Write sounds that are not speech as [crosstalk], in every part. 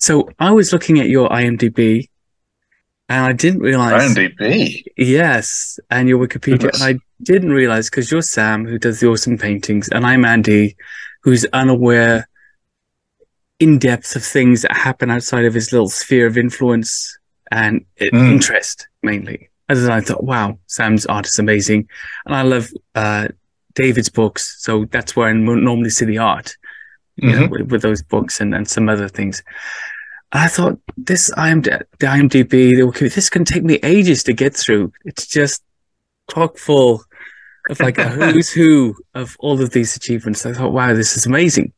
So I was looking at your IMDb and I didn't realize. IMDb? Yes. And your Wikipedia. And I didn't realize because you're Sam, who does the awesome paintings, and I'm Andy, who's unaware in depth of things that happen outside of his little sphere of influence and Mm. interest mainly. And then I thought, wow, Sam's art is amazing. And I love uh, David's books. So that's where I normally see the art you know, Mhm. with, with those books and, and some other things. I thought this IMD, the IMDb, this can take me ages to get through. It's just chock full of like a [laughs] who's who of all of these achievements. I thought, wow, this is amazing.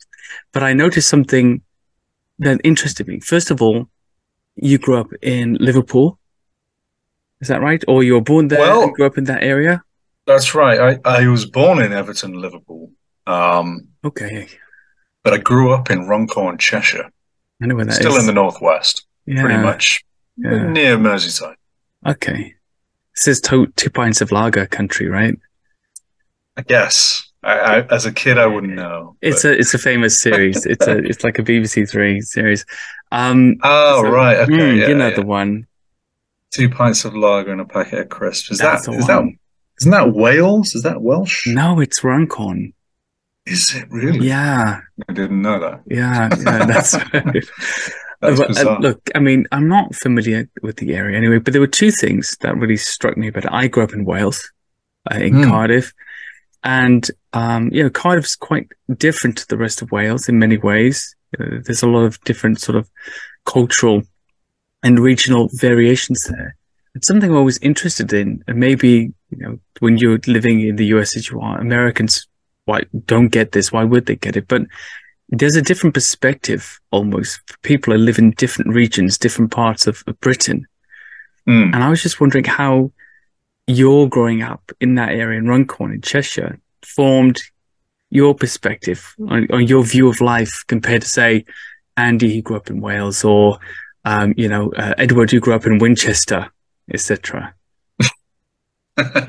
But I noticed something that interested me. First of all, you grew up in Liverpool. Is that right? Or you were born there Well- and grew up in that area? That's right. I, I was born in Everton, Liverpool, um, Okay. But I grew up in Runcorn, Cheshire, I know where that is. still in the northwest, yeah. pretty much Yeah. near Merseyside. Okay. This is to- two pints of lager country, right? I guess. I, I, as a kid, I wouldn't know. It's but- a it's a famous series. It's a it's like a BBC Three series. Um, oh so- right, okay, mm, yeah, you know yeah. the one. two pints of lager and a packet of crisps. Is That's that is that one. isn't that Wales? Is that Welsh? No, it's Runcorn. Is it really? Yeah, I didn't know that. yeah, yeah. That's. [laughs] That's Uh, look, I mean, I'm not familiar with the area anyway, but there were two things that really struck me about it. I grew up in Wales, uh, in Hmm. Cardiff, and um, you know, Cardiff's quite different to the rest of Wales in many ways. Uh, there's a lot of different sort of cultural and regional variations there. It's something I'm always interested in, and maybe you know, when you're living in the US as you are, Americans why don't get this? Why would they get it? But there's a different perspective almost people who live in different regions, different parts of, of Britain. Mm. And I was just wondering how your growing up in that area in Runcorn in Cheshire formed your perspective on, on your view of life compared to say Andy who grew up in Wales or um, you know uh, Edward who grew up in Winchester, etc. [laughs]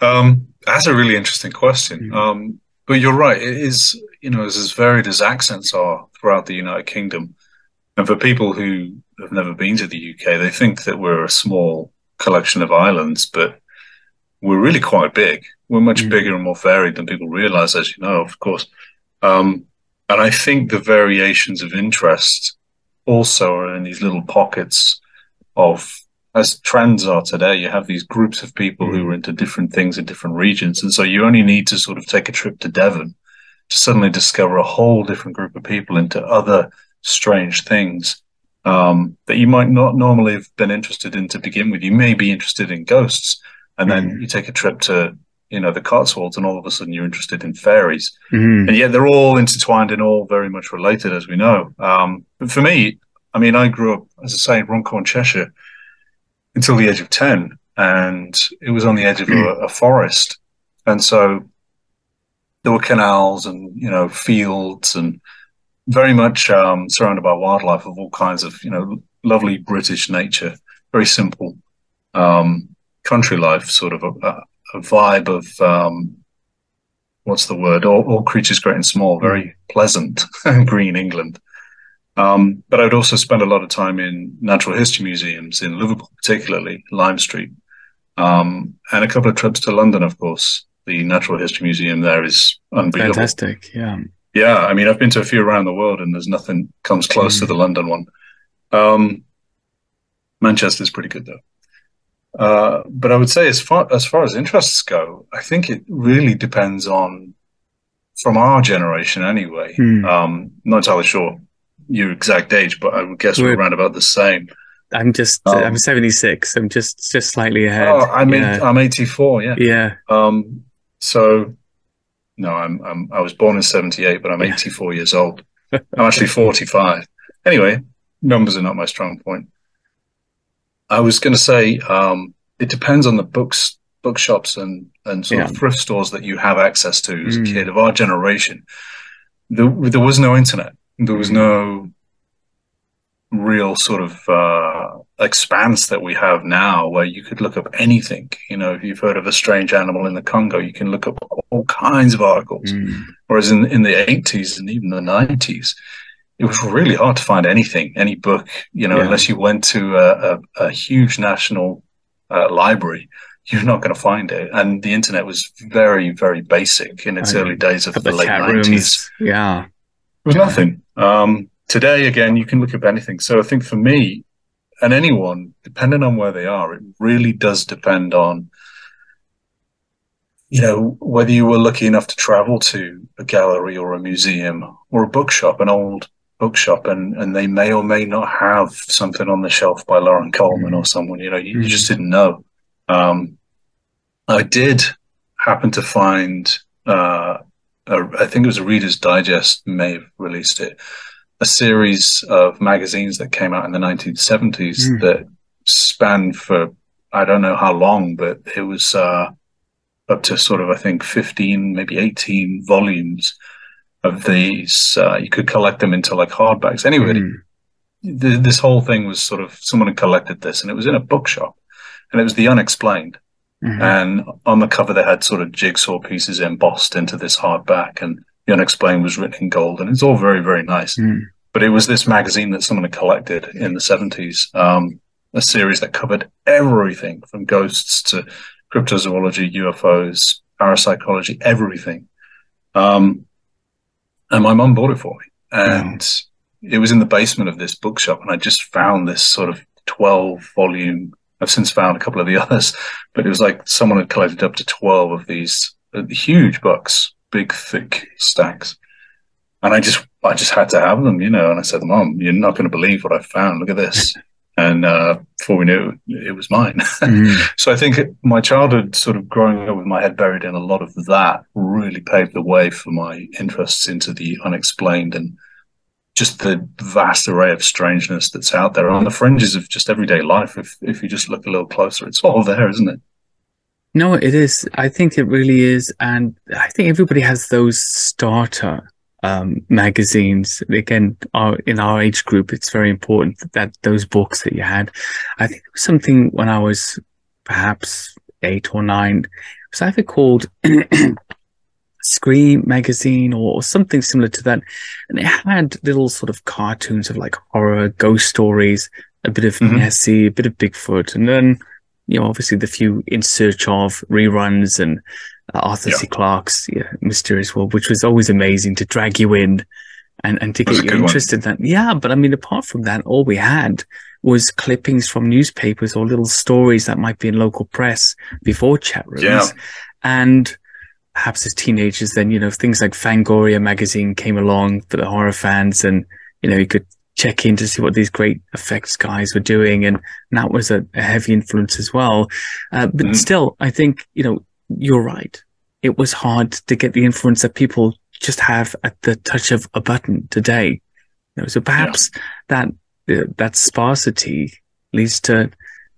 um, that's a really interesting question. Mm. Um, but you're right. It is, you know, as, as varied as accents are throughout the United Kingdom. And for people who have never been to the UK, they think that we're a small collection of islands, but we're really quite big. We're much Mm. bigger and more varied than people realize, as you know, of course. Um, and I think the variations of interest also are in these little pockets of as trends are today, you have these groups of people who are into different things in different regions. And so you only need to sort of take a trip to Devon to suddenly discover a whole different group of people into other strange things um, that you might not normally have been interested in to begin with. You may be interested in ghosts, and then Mhm. you take a trip to, you know, the Cotswolds, and all of a sudden you're interested in fairies Mm. and yet they're all intertwined and all very much related, as we know. Um, but for me, I mean, I grew up, as I say, in Runcorn, Cheshire, until the age of ten, and it was on the edge of a, a forest, and so there were canals and you know fields and very much um, surrounded by wildlife of all kinds of you know lovely British nature, very simple um, country life, sort of a, a, a vibe of um, what's the word? All, all creatures great and small, very pleasant, [laughs] green England. Um, but I would also spend a lot of time in natural history museums in Liverpool, particularly Lime Street, um, and a couple of trips to London, of course. The Natural History Museum there is unbeatable. Fantastic, yeah. Yeah, I mean, I've been to a few around the world, and there's nothing comes close to Mm. the London one. Um, Manchester's pretty good though. Uh, but I would say, as far as far as interests go, I think it really depends on, from our generation anyway. Hmm. Um, not entirely sure your exact age, but I would guess we're, We're- around about the same. I'm just Um, I'm 76. I'm just just slightly ahead. Oh, I'm yeah. I'm 84. Yeah. yeah. Um, so no, I'm, I'm, I was born in 78, but I'm Yeah. 84 years old. [laughs] I'm actually 45. Anyway, numbers are not my strong point. I was going to say, um, it depends on the books, bookshops and, and sort Yeah. of thrift stores that you have access to as Mm. a kid of our generation. There, there was no internet. There was no real sort of, uh, expanse that we have now where you could look up anything. You know, if you've heard of a strange animal in the Congo, you can look up all kinds of articles. Mm. Whereas in, in the 80s and even the 90s, it was really hard to find anything, any book, you know, Yeah. unless you went to a, a, a huge national uh, librry. You're not going to find it, and the internet was very, very basic in its I early days of couple the late nineties. Yeah. Was nothing. Um, today, again, you can look up anything. So I think for me and anyone, depending on where they are, it really does depend on, you know, whether you were lucky enough to travel to a gallery or a museum or a bookshop, an old bookshop, and, and they may or may not have something on the shelf by Loren Coleman or someone, you know, you, you just didn't know. Um, I did happen to find, uh, I think it was a Reader's Digest may have released it, a series of magazines that came out in the 1970s Mm. that spanned for I don't know how long, but it was uh, up to sort of I think 15, maybe 18 volumes of these. Uh, you could collect them into like hardbacks. Anyway, Mm. th- this whole thing was sort of someone had collected this, and it was in a bookshop, and it was the unexplained. Mhm. And on the cover, they had sort of jigsaw pieces embossed into this hardback, and the unexplained was written in gold, and it's all very, very nice. Mm. But it was this magazine that someone had collected in the 70s, um, a series that covered everything from ghosts to cryptozoology, UFOs, parapsychology, everything. Um, and my mum bought it for me. And it was in the basement of this bookshop, and I just found this sort of 12 volume. I've since found a couple of the [laughs] others, but it was like someone had collected up to 12 of these uh, huge books, big, thick stacks. And I just, I just had to have them, you know. And I said, Mom, you're not going to believe what I found. Look at this. [laughs] and uh, before we knew it, it was mine. Mm. [laughs] So I think my childhood, sort of growing up with my head buried in a lot of that, really paved the way for my interests into the unexplained and just the vast array of strangeness that's out there on the fringes of just everyday life. If if you just look a little closer, it's all there, isn't it? No, it is. I think it really is. And I think everybody has those starter um, magazines. Again, our, in our age group, it's very important that, that those books that you had. I think it was something when I was perhaps eight or nine. It was either called [clears throat] Scream magazine or, or something similar to that. And it had little sort of cartoons of like horror, ghost stories, a bit of Mhm. Nessie, a bit of Bigfoot, and then you know, obviously the few in search of reruns and uh, Arthur Yeah. C. Clarke's yeah, Mysterious World, which was always amazing to drag you in and, and to That's get you good one. interested in that. Yeah, but I mean, apart from that, all we had was clippings from newspapers or little stories that might be in local press before chat rooms. Yeah. And perhaps as teenagers, then, you know, things like Fangoria magazine came along for the horror fans and, you know, you could check in to see what these great effects guys were doing. And that was a, a heavy influence as well. Uh, but Mhm. still, I think, you know, you're right. It was hard to get the influence that people just have at the touch of a button today. You know, so perhaps that, uh, that sparsity leads to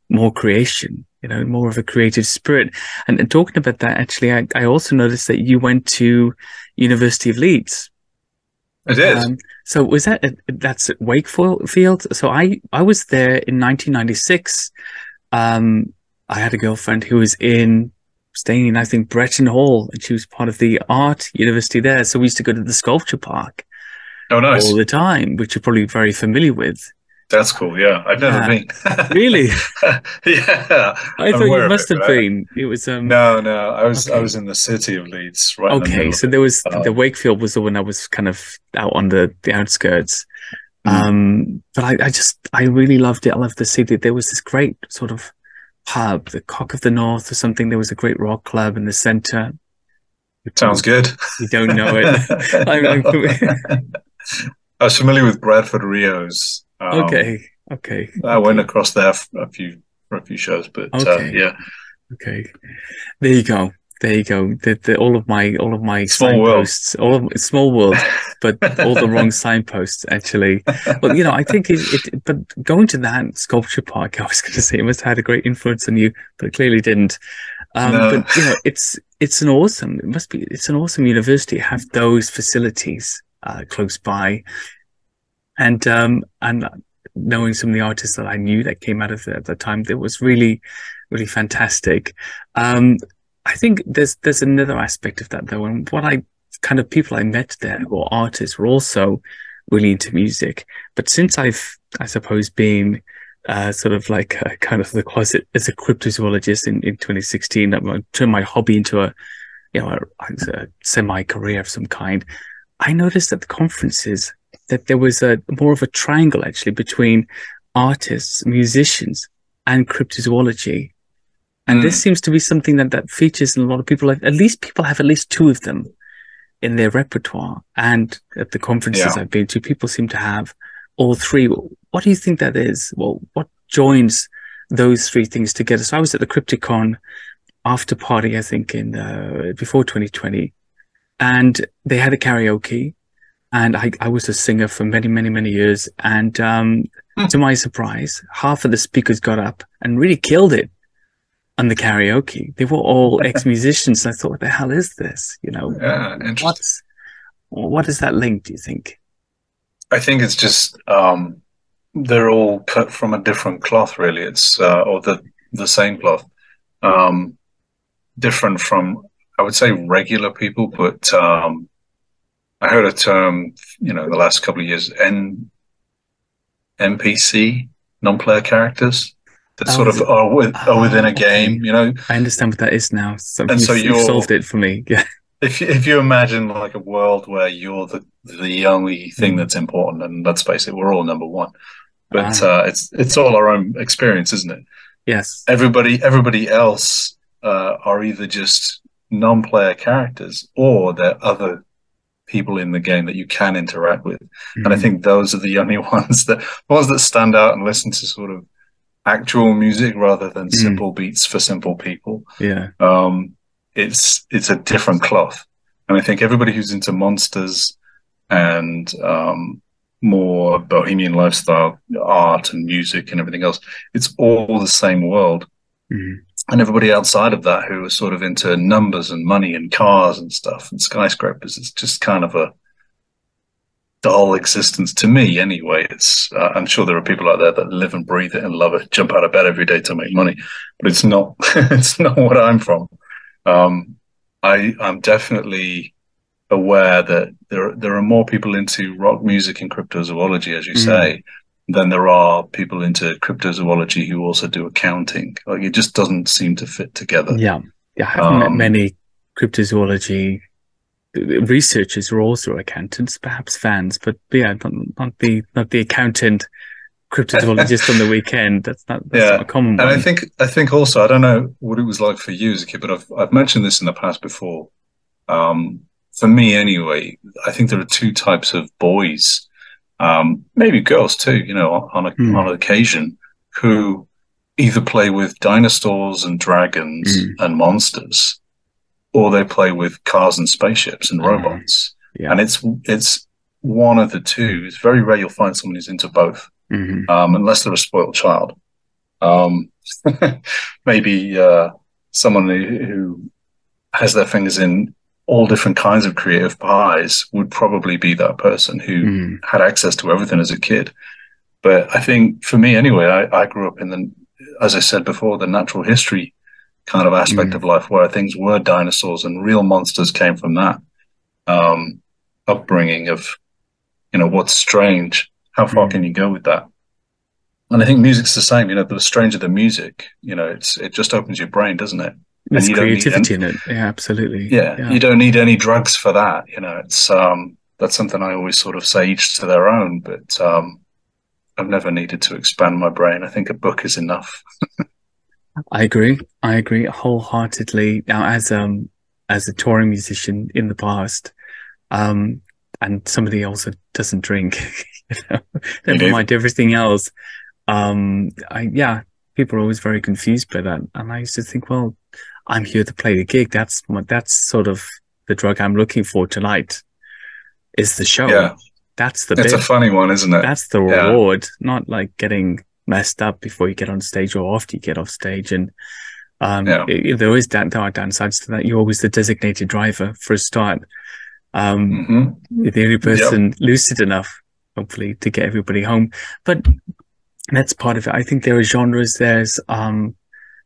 more creation, you know, more of a creative spirit. And, and talking about that, actually, I, I also noticed that you went to University of Leeds. It is. Um, so was that at, that's at Wakefield? So I I was there in 1996. Um, I had a girlfriend who was in staying in I think Bretton Hall, and she was part of the art university there. So we used to go to the sculpture park oh, nice. all the time, which you're probably very familiar with. That's cool. Yeah, I've never Yeah. been. [laughs] Really, yeah. I I'm thought you must it, have I- been. It was um. No, no. I was I was in the city of Leeds, right? in the Okay, so there was Um, the Wakefield was the one that was kind of out on the, the outskirts. Mm. Um, but I, I just I really loved it. I loved the city. There was this great sort of pub, the Cock of the North or something. There was a great rock club in the center. Sounds good. You don't know it. [laughs] [laughs] I'm- I was familiar with Bradford Rios. Um, okay, okay, I went across there for a few for a few shows, but uh, Okay. yeah, okay. There you go. There you go. The, the, all of my all of my Small world. signposts, all of small world, [laughs] but all the wrong signposts actually. Well, you know, I think it, it but going to that sculpture park, [laughs] I was going to say it must have had a great influence on you, but it clearly didn't. Um, No. but you know, it's it's an awesome. It must be. It's an awesome university to have those facilities uh, close by, and um and knowing some of the artists that I knew that came out of there at the time, that was really really fantastic. Um, I think there's there's another aspect of that though, and what I kind of people I met there are artists were also really into music. But since I've, I suppose, been uh, sort of like a, kind of the closet as a cryptozoologist in, in 2016, I turned my hobby into a, you know, a, a semi career of some kind. I noticed that the conferences that there was a more of a triangle actually between artists, musicians, and cryptozoology. And mm. this seems to be something that, that features in a lot of people. Like at least people have at least two of them in their repertoire. And at the conferences yeah. I've been to, people seem to have all three. What do you think that is? Well, what joins those three things together? So I was at the Crypticon after party, I think in, uh, before 2020 and they had a karaoke and I, I was a singer for many, many, many years. And, um, hmm. to my surprise, half of the speakers got up and really killed it on the karaoke. They were all [laughs] ex-musicians. I thought, what the hell is this? You know, yeah, what's, what is that link? Do you think? I think it's just, um, they're all cut from a different cloth, really. It's, uh, or the, the same cloth. Um, different from, I would say regular people, but, um, I heard a term, you know, the last couple of years, N, NPC, non-player characters that oh, sort of are, with, are within a game, you know. I understand what that is now. So and so you solved it for me. [laughs] Yeah. If if you imagine like a world where you're the the only thing mm. that's important, and let's face it, we're all number one. But ah. uh, it's it's all our own experience, isn't it? Yes. Everybody everybody else uh, are either just non-player characters or they're other people in the game that you can interact with. Mm-hmm. And I mm-hmm. think those are the only [laughs] ones that ones that stand out and listen to sort of actual music rather than mm. simple beats for simple people. Yeah. Um, it's it's a different cloth. And I think everybody who's into monsters and um, more bohemian lifestyle art and music and everything else, it's all the same world. Mm and everybody outside of that who are sort of into numbers and money and cars and stuff and skyscrapers it's just kind of a dull existence. To me anyway it's uh, i'm sure there are people out there that live and breathe it and love it jump out of bed every day to make money but it's not [laughs] it's not what i'm from. Um, i i'm definitely aware that there there are more people into rock music and cryptozoology as you mm. say then there are people into cryptozoology who also do accounting. Like it just doesn't seem to fit together. Yeah, yeah. I haven't um, met many cryptozoology researchers who are also accountants, perhaps fans, but yeah, not, not the not the accountant cryptozoologist on the [laughs] weekend. That's not that's yeah. not a common one. And I think I think also I don't know what it was like for you as a kid, but I've I've mentioned this in the past before. Um, for me, anyway, I think there are two types of boys um, maybe girls too, you know, on a, mm. on occasion, who either play with dinosaurs and dragons mm. and monsters, or they play with cars and spaceships and robots. Yeah. And it's it's one of the two. It's very rare you'll find someone who's into both, mm-hmm. um, unless they're a spoiled child. Um, [laughs] maybe uh, someone who, who has their fingers in all different kinds of creative pies would probably be that person who mm. had access to everything as a kid. But I think for me anyway, I, I, grew up in the, as I said before, the natural history kind of aspect mm. of life where things were dinosaurs and real monsters came from that um, upbringing of, you know, what's strange? How far mm. can you go with that? And I think music's the same. You know, the stranger the music, you know, it's it just opens your brain, doesn't it? There's creativity in it. Yeah, absolutely. Yeah, yeah, you don't need any drugs for that. You know, it's um, that's something I always sort of say each to their own. But um, I've never needed to expand my brain. I think a book is enough. [laughs] I agree. I agree wholeheartedly. Now, as um as a touring musician in the past, um, and somebody also doesn't drink, [laughs] you know, never mind everything else. Um, I yeah, people are always very confused by that, and I used to think, well, I'm here to play the gig. That's that's sort of the drug I'm looking for tonight. Is the show? Yeah, that's the. It's bit. a funny one, isn't it? That's the reward, yeah. not like getting messed up before you get on stage or after you get off stage. And um, yeah. it, there is there are downsides to that. You're always the designated driver for a start. Um, mm-hmm. the only person yep. lucid enough, hopefully, to get everybody home. But that's part of it. I think there are genres. There's um,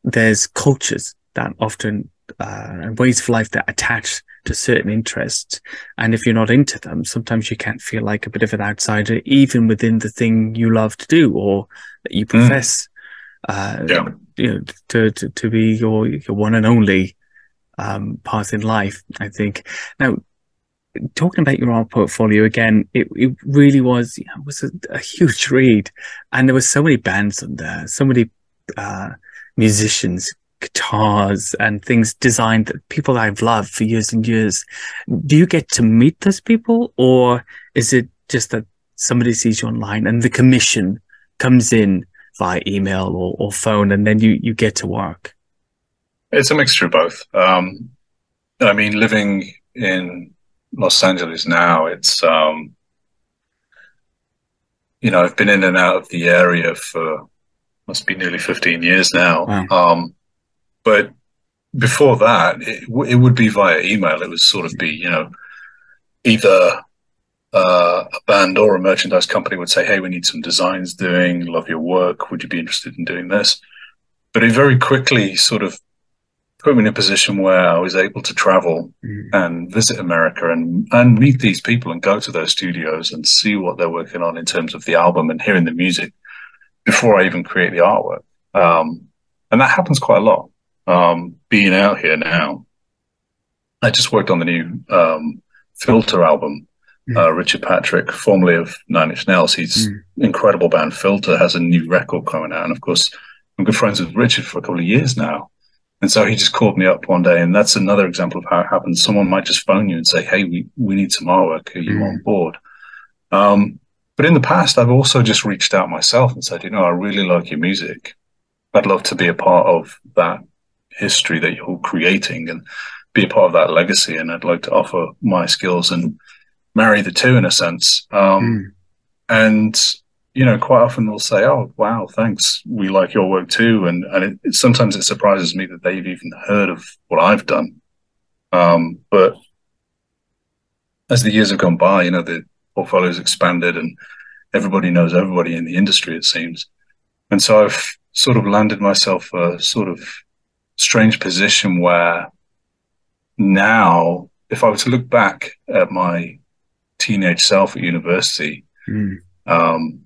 there's cultures that often uh, ways of life that attach to certain interests. And if you're not into them, sometimes you can feel like a bit of an outsider, even within the thing you love to do or that you profess, mm. uh, yeah. you know, to, to, to be your, your one and only, um, path in life, I think. Now, talking about your art portfolio again, it, it really was, you know, was a, a, huge read and there were so many bands on there, so many, uh, musicians, guitars and things designed that people I've loved for years and years. Do you get to meet those people or is it just that somebody sees you online and the commission comes in via email or, or phone and then you, you get to work? It's a mixture of both. Um, I mean, living in Los Angeles now, it's, um, you know, I've been in and out of the area for must be nearly 15 years now. Wow. Um, but before that, it, it, would be via email. It would sort of be, you know, either uh, a band or a merchandise company would say, "Hey, we need some designs doing. Love your work. Would you be interested in doing this?" But it very quickly sort of put me in a position where I was able to travel mm. and visit America and and meet these people and go to those studios and see what they're working on in terms of the album and hearing the music before I even create the artwork. Um, and that happens quite a lot. Um, being out here now, I just worked on the new um, Filter album. Mm. Uh, Richard Patrick, formerly of Nine Inch Nails, he's mm. incredible band. Filter has a new record coming out, and of course, I'm good friends with Richard for a couple of years now. And so he just called me up one day, and that's another example of how it happens. Someone might just phone you and say, "Hey, we we need some artwork. Are you mm. on board?" Um, but in the past, I've also just reached out myself and said, you know, I really like your music. I'd love to be a part of that history that you're creating and be a part of that legacy. And I'd like to offer my skills and marry the two in a sense. Um, mm. And, you know, quite often they'll say, oh, wow, thanks. We like your work too. And, and it, it, sometimes it surprises me that they've even heard of what I've done. Um, but as the years have gone by, you know, the, portfolio's expanded and everybody knows everybody in the industry, it seems. And so I've sort of landed myself a sort of strange position where now, if I were to look back at my teenage self at university, mm. um,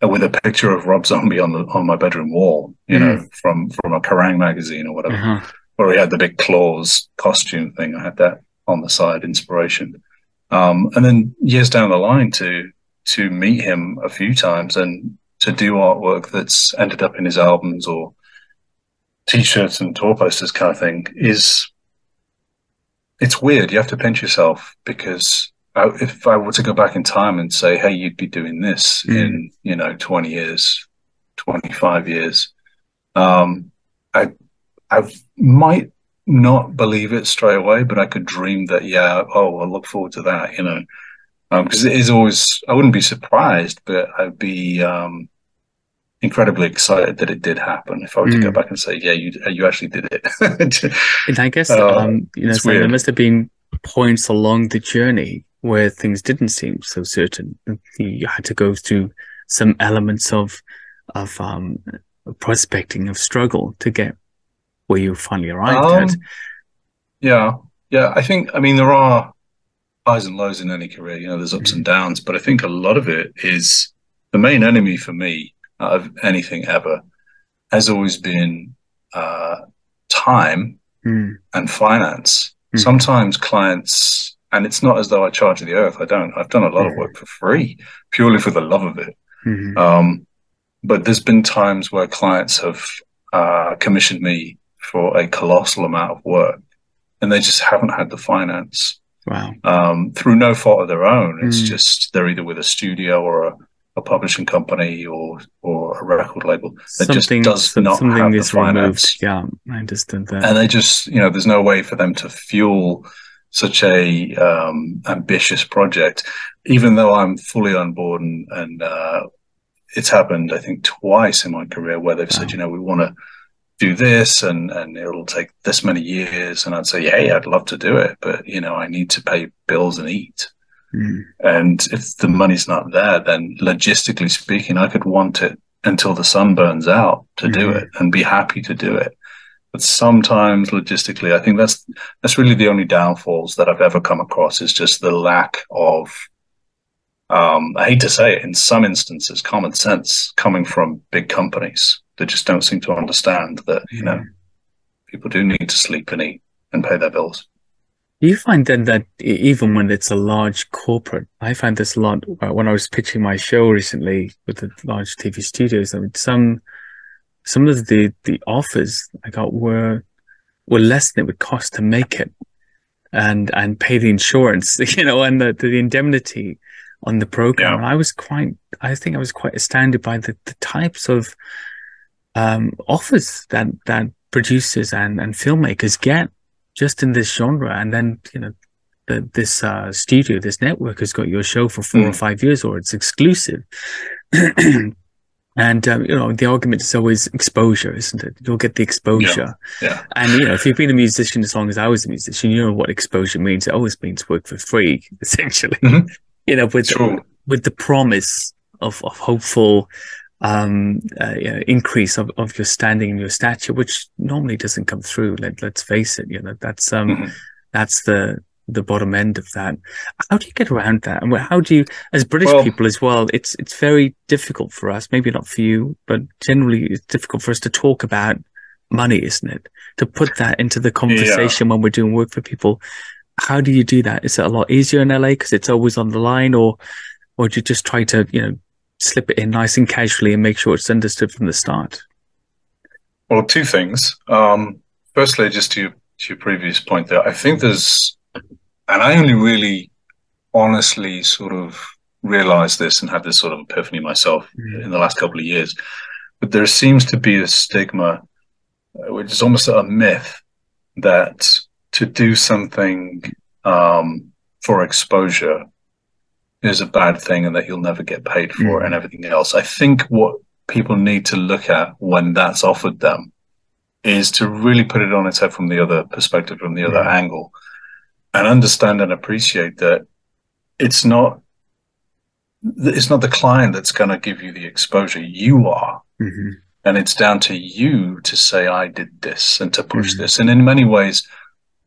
with a picture of Rob Zombie on the on my bedroom wall, you mm. know, from from a Kerrang magazine or whatever, uh-huh. where he had the big claws costume thing. I had that on the side, inspiration. Um, and then years down the line to to meet him a few times and to do artwork that's ended up in his albums or t-shirts and tour posters kind of thing is it's weird. You have to pinch yourself because I, if I were to go back in time and say, "Hey, you'd be doing this mm. in you know twenty years, twenty five years," um, I I might not believe it straight away, but I could dream that, yeah, oh, I look forward to that, you know, because um, it is always, I wouldn't be surprised, but I'd be um, incredibly excited that it did happen. If I were mm. to go hmm. back and say, yeah, you you actually did it. [laughs] and I guess, uh, um, you know, so there must have been points along the journey where things didn't seem so certain. You had to go through some elements of, of, um, prospecting, of struggle to get where you finally arrived um, at? Yeah, yeah. I think. I mean, there are highs and lows in any career. You know, there's ups mm-hmm. and downs, but I think a lot of it is the main enemy for me of anything ever has always been uh, time mm. and finance. Mm. Sometimes clients, and it's not as though I charge the earth. I don't. I've done a lot of work for free, purely for the love of it. Mm-hmm. Um, but there's been times where clients have uh, commissioned me for a colossal amount of work, and they just haven't had the finance. Wow. Um, through no fault of their own. It's mm. just they're either with a studio or a, a, publishing company or or a record label that something, just does not have the finance. Removed. Yeah, I understand that. And they just, you know, there's no way for them to fuel such a um, ambitious project, even though I'm fully on board and, and uh, it's happened, I think, twice in my career where they've wow. said, you know, we want to do this and and it'll take this many years and i'd say hey i'd love to do it but you know i need to pay bills and eat mm. and if the money's not there then logistically speaking i could want it until the sun burns out to mm. do it and be happy to do it but sometimes logistically, I think that's that's really the only downfalls that I've ever come across is just the lack of. Um, I hate to say it, in some instances, common sense coming from big companies that just don't seem to understand that you know people do need to sleep and eat and pay their bills. Do you find then that even when it's a large corporate, I find this a lot when I was pitching my show recently with the large TV studios. I mean, some some of the the offers I got were were less than it would cost to make it, and and pay the insurance, [laughs] you know, and the the indemnity on the program. Yeah. And I was quite, I think I was quite astounded by the the types of um, offers that that producers and and filmmakers get just in this genre, and then you know the, this uh, studio, this network has got your show for four mm. or five years, or it's exclusive. [clears throat] and um, you know the argument is always exposure, isn't it? You'll get the exposure, yeah. yeah. And you know if you've been a musician as long as I was a musician, you know what exposure means. It always means work for free, [laughs] essentially. Mm-hmm. You know, with the, with the promise of of hopeful um, uh, you know, increase of, of your standing and your stature, which normally doesn't come through. Let, let's face it, you know, that's, um, mm-hmm. that's the, the bottom end of that. How do you get around that? And how do you, as British well, people as well, it's, it's very difficult for us, maybe not for you, but generally it's difficult for us to talk about money, isn't it? To put that into the conversation yeah. when we're doing work for people. How do you do that? Is it a lot easier in LA because it's always on the line or, or do you just try to, you know, slip it in nice and casually and make sure it's understood from the start? Well, two things. Um, firstly, just to, to your previous point there, I think there's, and I only really honestly sort of realized this and had this sort of epiphany myself mm. in the last couple of years, but there seems to be a stigma, uh, which is almost a myth, that to do something um, for exposure is a bad thing and that you'll never get paid for mm. and everything else. I think what people need to look at when that's offered them is to really put it on its head from the other perspective, from the other mm. angle, and understand and appreciate that it's not it's not the client that's going to give you the exposure. You are. Mm-hmm. And it's down to you to say, I did this and to push mm-hmm. this. And in many ways,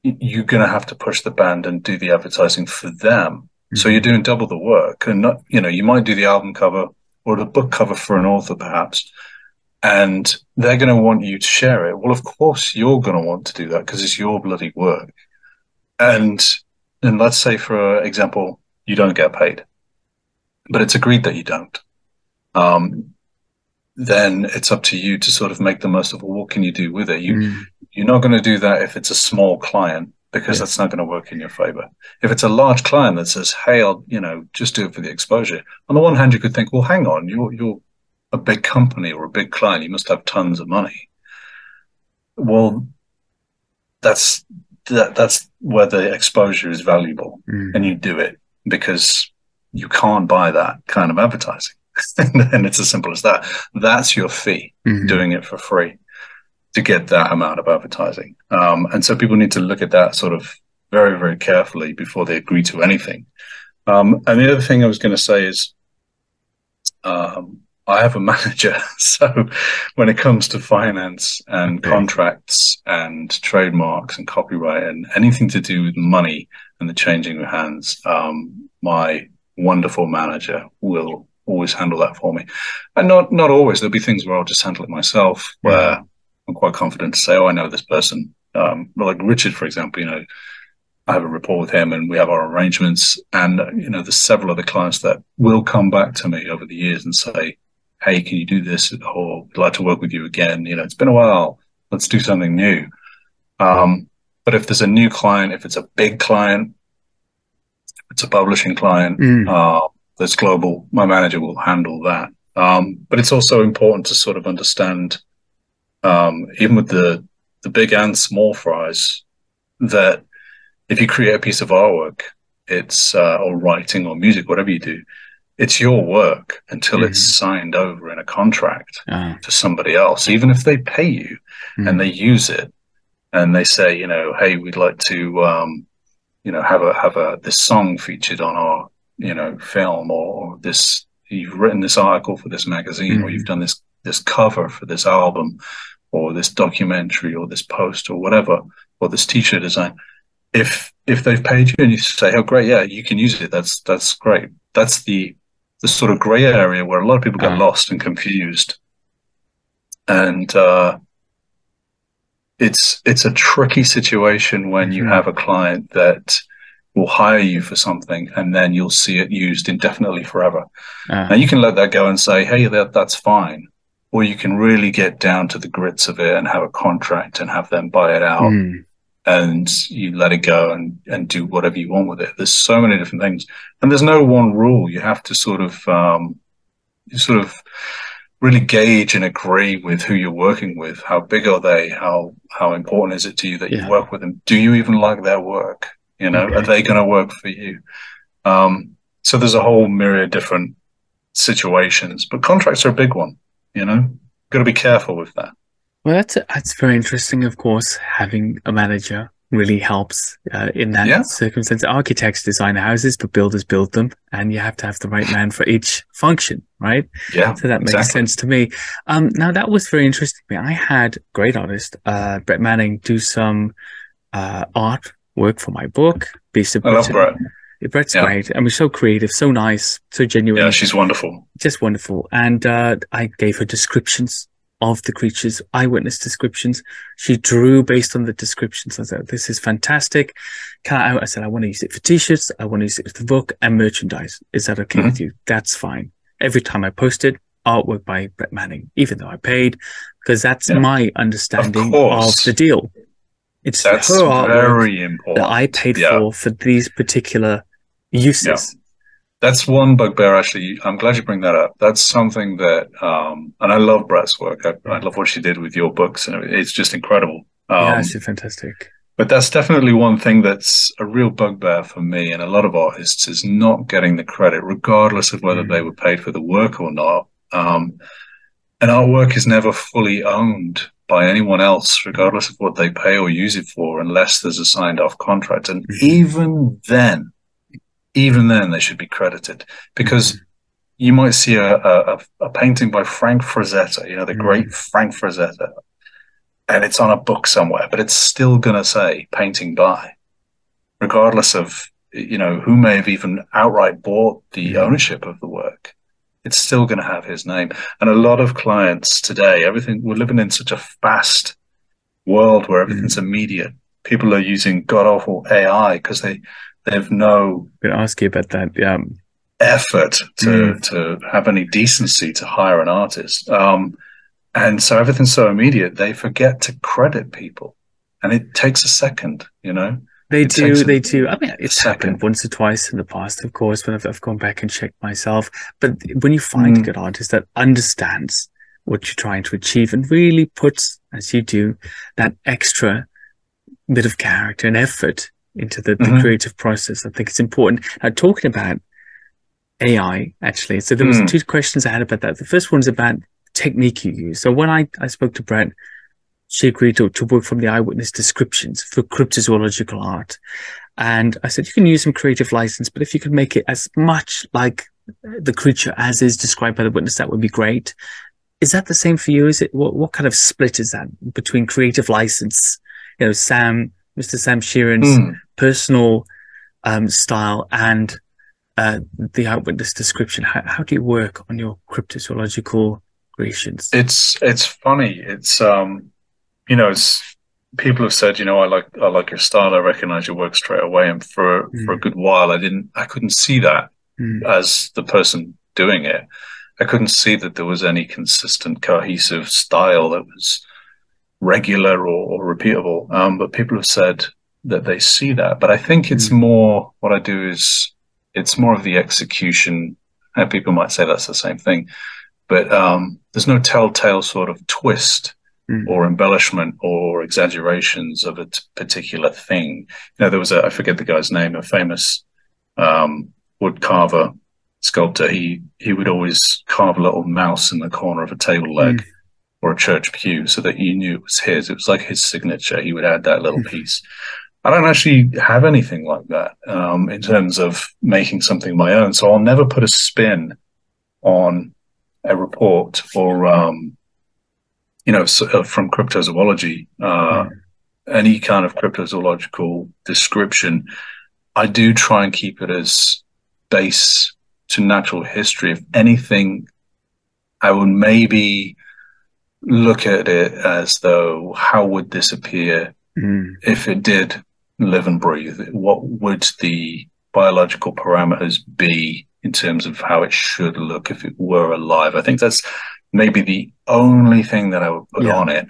you're going to have to push the band and do the advertising for them so you're doing double the work, and not, you know you might do the album cover or the book cover for an author, perhaps, and they're going to want you to share it. Well, of course you're going to want to do that because it's your bloody work. And and let's say, for example, you don't get paid, but it's agreed that you don't. Um, then it's up to you to sort of make the most of what can you do with it. You mm. you're not going to do that if it's a small client because yeah. that's not going to work in your favor. If it's a large client that says, "Hey, I'll you know just do it for the exposure," on the one hand, you could think, "Well, hang on, you're you're a big company or a big client, you must have tons of money." Well, that's that, that's where the exposure is valuable, mm. and you do it because you can't buy that kind of advertising. [laughs] and it's as simple as that. That's your fee, mm-hmm. doing it for free to get that amount of advertising. Um, and so people need to look at that sort of very, very carefully before they agree to anything. Um, and the other thing I was going to say is, um, I have a [laughs] manager. So when it comes to finance and okay. contracts and trademarks and copyright and anything to do with money and the changing of hands, um, my wonderful manager will always handle that for me. And not, not always. There'll be things where I'll just handle it myself, where I'm quite confident to say, oh, I know this person. Um, like Richard, for example, you know, I have a rapport with him and we have our arrangements. And, you know, there's several other clients that will come back to me over the years and say, Hey, can you do this? Or I'd like to work with you again. You know, it's been a while. Let's do something new. Um, but if there's a new client, if it's a big client, it's a publishing client, mm. uh, that's global, my manager will handle that. Um, but it's also important to sort of understand um, even with the the big and small fries, that if you create a piece of artwork, it's uh, or writing or music, whatever you do, it's your work until mm. it's signed over in a contract uh. to somebody else, even if they pay you mm. and they use it and they say, you know, hey, we'd like to, um, you know, have a have a this song featured on our, you know, film or this you've written this article for this magazine mm. or you've done this this cover for this album or this documentary or this post or whatever or this t-shirt design. If if they've paid you and you say oh great yeah you can use it. That's that's great. That's the the sort of gray area where a lot of people get uh lost and confused. And uh, it's it's a tricky situation when you mm-hmm. have a client that will hire you for something and then you'll see it used indefinitely forever. Uh, now you can let that go and say, "Hey, that that's fine," or you can really get down to the grits of it and have a contract and have them buy it out. Mm. And you let it go and, and do whatever you want with it. There's so many different things, and there's no one rule. You have to sort of, um, you sort of really gauge and agree with who you're working with. How big are they? How how important is it to you that yeah. you work with them? Do you even like their work? You know, okay. are they going to work for you? Um, so there's a whole myriad of different situations, but contracts are a big one. You know, got to be careful with that. Well, that's that's very interesting. Of course, having a manager really helps uh, in that yeah. circumstance. Architects design houses, but builders build them, and you have to have the right man for each function, right? Yeah. So that makes exactly. sense to me. Um, now that was very interesting to me. I had great artist uh, Brett Manning do some uh, art work for my book based on. I love Brett. Brett's yeah. great. I mean, so creative, so nice, so genuine. Yeah, she's wonderful. Just wonderful. And uh, I gave her descriptions of the creatures, eyewitness descriptions. She drew based on the descriptions. I said, this is fantastic. Can I, I said, I want to use it for t-shirts. I want to use it for the book and merchandise. Is that okay mm-hmm. with you? That's fine. Every time I posted artwork by Brett Manning, even though I paid, because that's yeah. my understanding of, of, the deal. It's that's her artwork that I paid yeah. for for these particular uses that's one bugbear. Actually, I'm glad you bring that up. That's something that, um, and I love Brett's work. I, I, love what she did with your books, and it's just incredible. Um, yeah, she's fantastic. But that's definitely one thing that's a real bugbear for me and a lot of artists is not getting the credit, regardless of whether mm. they were paid for the work or not. Um, and artwork is never fully owned by anyone else, regardless of what they pay or use it for, unless there's a signed off contract. And mm. even then, even then they should be credited because mm-hmm. you might see a, a, a, painting by Frank Frazetta, you know, the mm-hmm. great Frank Frazetta, and it's on a book somewhere, but it's still going to say painting by, regardless of, you know, who may have even outright bought the mm-hmm. ownership of the work. It's still going to have his name. And a lot of clients today, everything, we're living in such a fast world where everything's mm-hmm. immediate. People are using god awful AI because they, they have no. I'm going to ask you about that. Yeah. Effort to mm. to have any decency to hire an artist, um, and so everything's so immediate. They forget to credit people, and it takes a second. You know. They it do. They do. I mean, it's happened once or twice in the past, of course, when I've, I've gone back and checked myself. But when you find mm. a good artist that understands what you're trying to achieve and really puts, as you do, that extra bit of character and effort into the, the mm-hmm. creative process. I think it's important. Now, talking about AI, actually, so there was mm. two questions I had about that. The first one is about technique you use. So when I, I spoke to Brett, she agreed to, to work from the eyewitness descriptions for cryptozoological art. And I said, you can use some creative license, but if you could make it as much like the creature as is described by the witness, that would be great. Is that the same for you? Is it, what, what kind of split is that between creative license? You know, Sam Mr. Sam Shearon's mm. personal um, style and uh, the eyewitness description. How, how, do you work on your cryptozoological creations? It's it's funny. It's um, you know, it's people have said, you know, I like I like your style. I recognize your work straight away. And for mm. for a good while, I didn't, I couldn't see that mm. as the person doing it. I couldn't see that there was any consistent, cohesive style that was regular or, or repeatable. Um, but people have said that they see that. But I think it's mm. more what I do is it's more of the execution. And people might say that's the same thing, but um, there's no telltale sort of twist mm. or embellishment or exaggerations of a t- particular thing. You know, there was a I forget the guy's name, a famous um, wood carver sculptor. He he would always carve a little mouse in the corner of a table leg. Mm or a church pew so that you knew it was his. It was like his signature. He would add that little hmm. piece. I don't actually have anything like that um, in terms of making something my own. So I'll never put a spin on a report or um, you know, so, uh, from cryptozoology, uh, mm. any kind of cryptozoological description, I do try and keep it as base to natural history. If anything, I would maybe look at it as though how would this appear mm. if it did live and breathe? What would the biological parameters be in terms of how it should look if it were alive? I think that's maybe the only thing that I would put yeah. on it.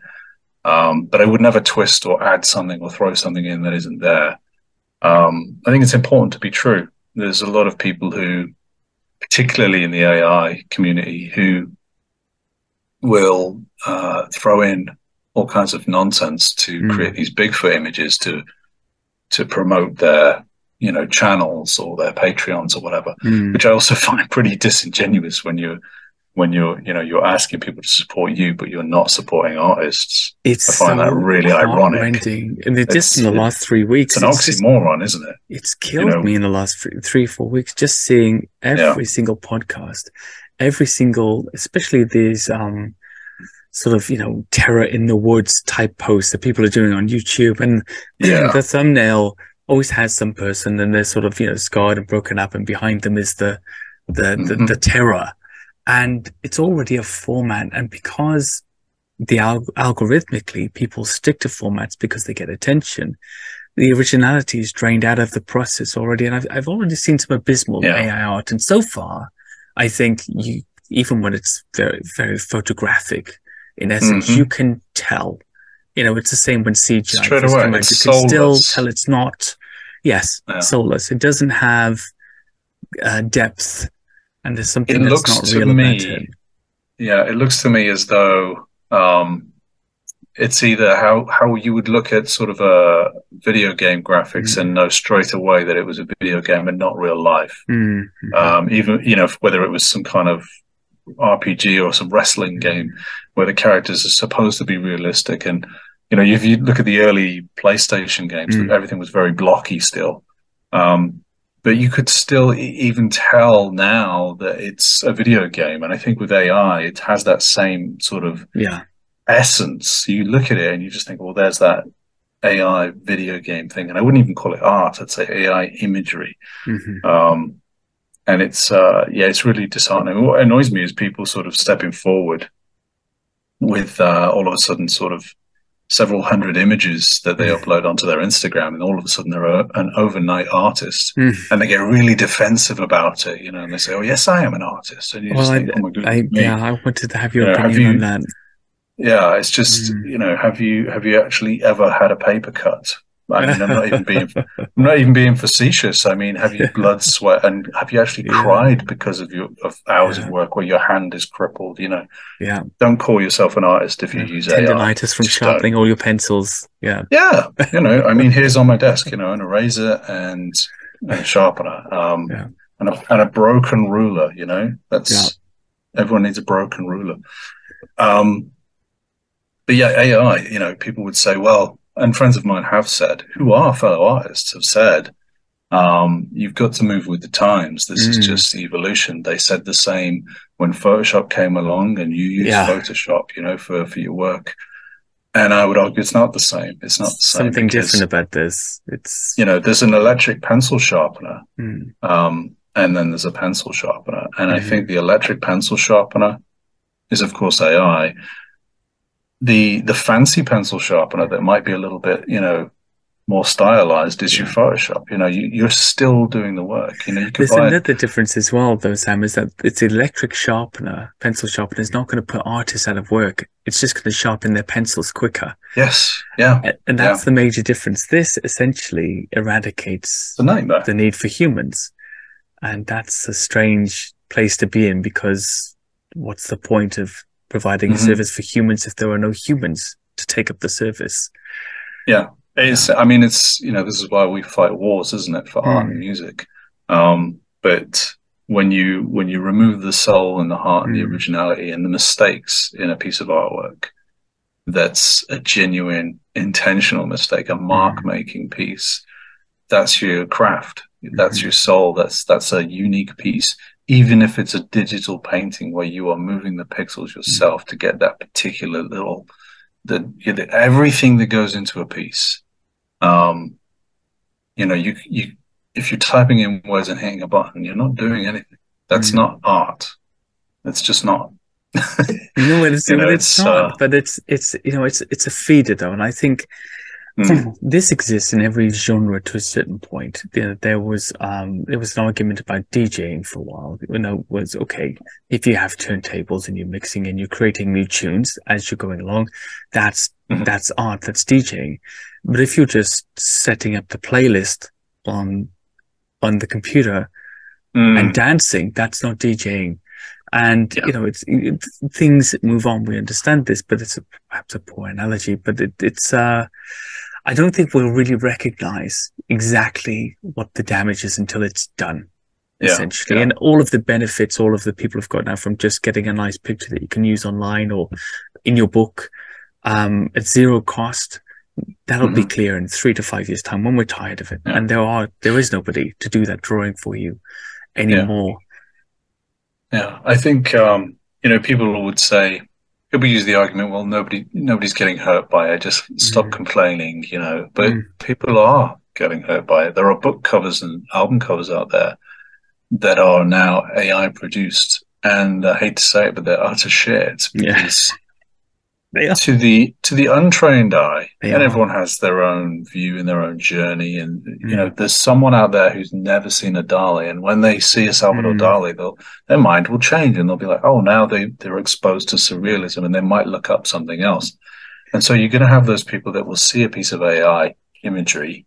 Um, but I would never twist or add something or throw something in that isn't there. Um, I think it's important to be true. There's a lot of people who, particularly in the AI community, who will uh, throw in all kinds of nonsense to mm. create these Bigfoot images to to promote their you know channels or their Patreons or whatever, mm. which I also [laughs] find pretty disingenuous when you when you're you know you're asking people to support you but you're not supporting artists it's i find so that really ironic and it's, just in the last three weeks it's an oxymoron just, isn't it it's killed you know? me in the last three four weeks just seeing every yeah. single podcast every single especially these um sort of you know terror in the woods type posts that people are doing on youtube and [clears throat] yeah. the thumbnail always has some person and they're sort of you know scarred and broken up and behind them is the the, mm-hmm. the, the terror and it's already a format. And because the al- algorithmically people stick to formats because they get attention, the originality is drained out of the process already. And I've, I've already seen some abysmal yeah. AI art. And so far, I think you, even when it's very, very photographic, in essence, mm-hmm. you can tell. You know, it's the same when CGI Straight away, you can still tell it's not, yes, yeah. soulless. It doesn't have uh, depth and there's something it looks not to me, Yeah, it looks to me as though um, it's either how how you would look at sort of a video game graphics mm-hmm. and know straight away that it was a video game and not real life. Mm-hmm. Um, even you know whether it was some kind of RPG or some wrestling mm-hmm. game where the characters are supposed to be realistic and you know if you look at the early PlayStation games, mm. everything was very blocky still. Um, but you could still even tell now that it's a video game. And I think with AI, it has that same sort of yeah essence. You look at it and you just think, well, there's that AI video game thing. And I wouldn't even call it art. I'd say AI imagery. Mm-hmm. Um, and it's, uh, yeah, it's really disheartening. What annoys me is people sort of stepping forward with, uh, all of a sudden sort of several hundred images that they upload onto their Instagram, and all of a sudden they're a, an overnight artist, mm. and they get really defensive about it, you know, and they say, "Oh, yes, I am an artist," and you well, just think, I, "Oh my goodness." yeah, I wanted to have your you know, opinion have you, on that. Yeah, it's just mm. you know, have you have you actually ever had a paper cut? I mean, I'm not even being, [laughs] I'm not even being facetious. I mean, have you blood, sweat, and have you actually yeah. cried because of your of hours yeah. of work where your hand is crippled? You know, yeah. Don't call yourself an artist if you yeah. use tendonitis AI. from Just sharpening don't. all your pencils. Yeah, yeah. You know, I mean, [laughs] here's on my desk, you know, an eraser and, a sharpener, um, and a and a broken ruler. You know, that's everyone needs a broken ruler. Um, but yeah, AI. You know, people would say, well and friends of mine have said, who are fellow artists, have said, um, you've got to move with the times. This mm. is just evolution. They said the same when Photoshop came along and you used yeah. Photoshop, you know, for, for your work. And I would argue it's not the same. It's not the same. Something because, different about this. It's you know, there's an electric pencil sharpener, mm. um, and then there's a pencil sharpener. And mm. I mm-hmm. think the electric pencil sharpener is, of course, AI the the fancy pencil sharpener that might be a little bit, you know, more stylized is your Photoshop. You know, you, are still doing the work. You know, you There's another difference as well, though, Sam, is that it's electric sharpener, pencil sharpener is not going to put artists out of work. It's just going to sharpen their pencils quicker. Yes. Yeah. And that's yeah. the major difference. This essentially eradicates the, the need for humans. And that's a strange place to be in because what's the point of providing mm-hmm. a service for humans if there are no humans to take up the service. Yeah. It's, I mean, it's, you know, this is why we fight wars, isn't it, for mm. art and music. Um, but when you, when you remove the soul and the heart and mm. the originality and the mistakes in a piece of artwork, that's a genuine intentional mistake, a mark mm. making mm. piece. That's your craft. That's mm-hmm. your soul. That's, that's a unique piece even if it's a digital painting where you are moving the pixels yourself to get that particular little, the, the everything that goes into a piece. Um, you know, you you if you're typing in words and hitting a button, you're not doing anything. That's mm. not art. It's just not. you know, it's, [laughs] you know, it's, it's not, uh, but it's it's you know it's it's a feeder though, and I think Mm. This exists in every genre to a certain point. There, there was um, there was an argument about DJing for a while. You know, was okay if you have turntables and you're mixing and you're creating new tunes as you're going along, that's mm-hmm. that's art, that's DJing. But if you're just setting up the playlist on on the computer mm. and dancing, that's not DJing. And yeah. you know, it's it, things move on. We understand this, but it's a, perhaps a poor analogy. But it, it's uh, I don't think we'll really recognize exactly what the damage is until it's done. Yeah, essentially, yeah. and all of the benefits, all of the people have got now from just getting a nice picture that you can use online or in your book um, at zero cost. That'll mm-hmm. be clear in three to five years' time when we're tired of it, yeah. and there are there is nobody to do that drawing for you anymore. Yeah, I think um, you know people would say people use the argument, well, nobody, nobody's getting hurt by it. Just stop mm. complaining, you know. But mm. people are getting hurt by it. There are book covers and album covers out there that are now AI produced, and I hate to say it, but they're utter shit because to the to the untrained eye, they and everyone has their own view and their own journey. And mm. you know, mm. there's someone out there who's never seen a Dali, and when they see a Salvador mm. Dali, they'll their mind will change, and they'll be like, "Oh, now they they're exposed to surrealism," and they might look up something else. And so you're going to have those people that will see a piece of AI imagery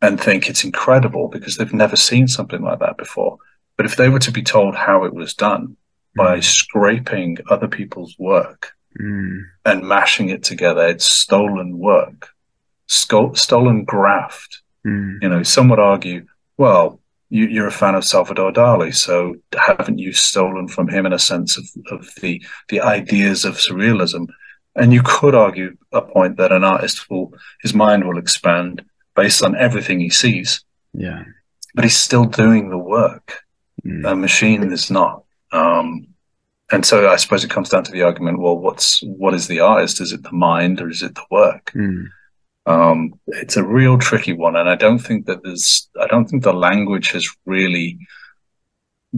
and think it's incredible because they've never seen something like that before. But if they were to be told how it was done mm. by scraping other people's work mm. and mashing it together. It's stolen work, stolen graft. Mm. You know, some would argue, well, you, are a fan of Salvador Dali, so haven't you stolen from him in a sense of, of the the ideas of surrealism? And you could argue a point that an artist will his mind will expand based on everything he sees. Yeah, but he's still doing the work. Mm. A machine is not. Um, and so I suppose it comes down to the argument: well, what's what is the artist? Is it the mind or is it the work? Mm. Um, it's a real tricky one, and I don't think that there's I don't think the language has really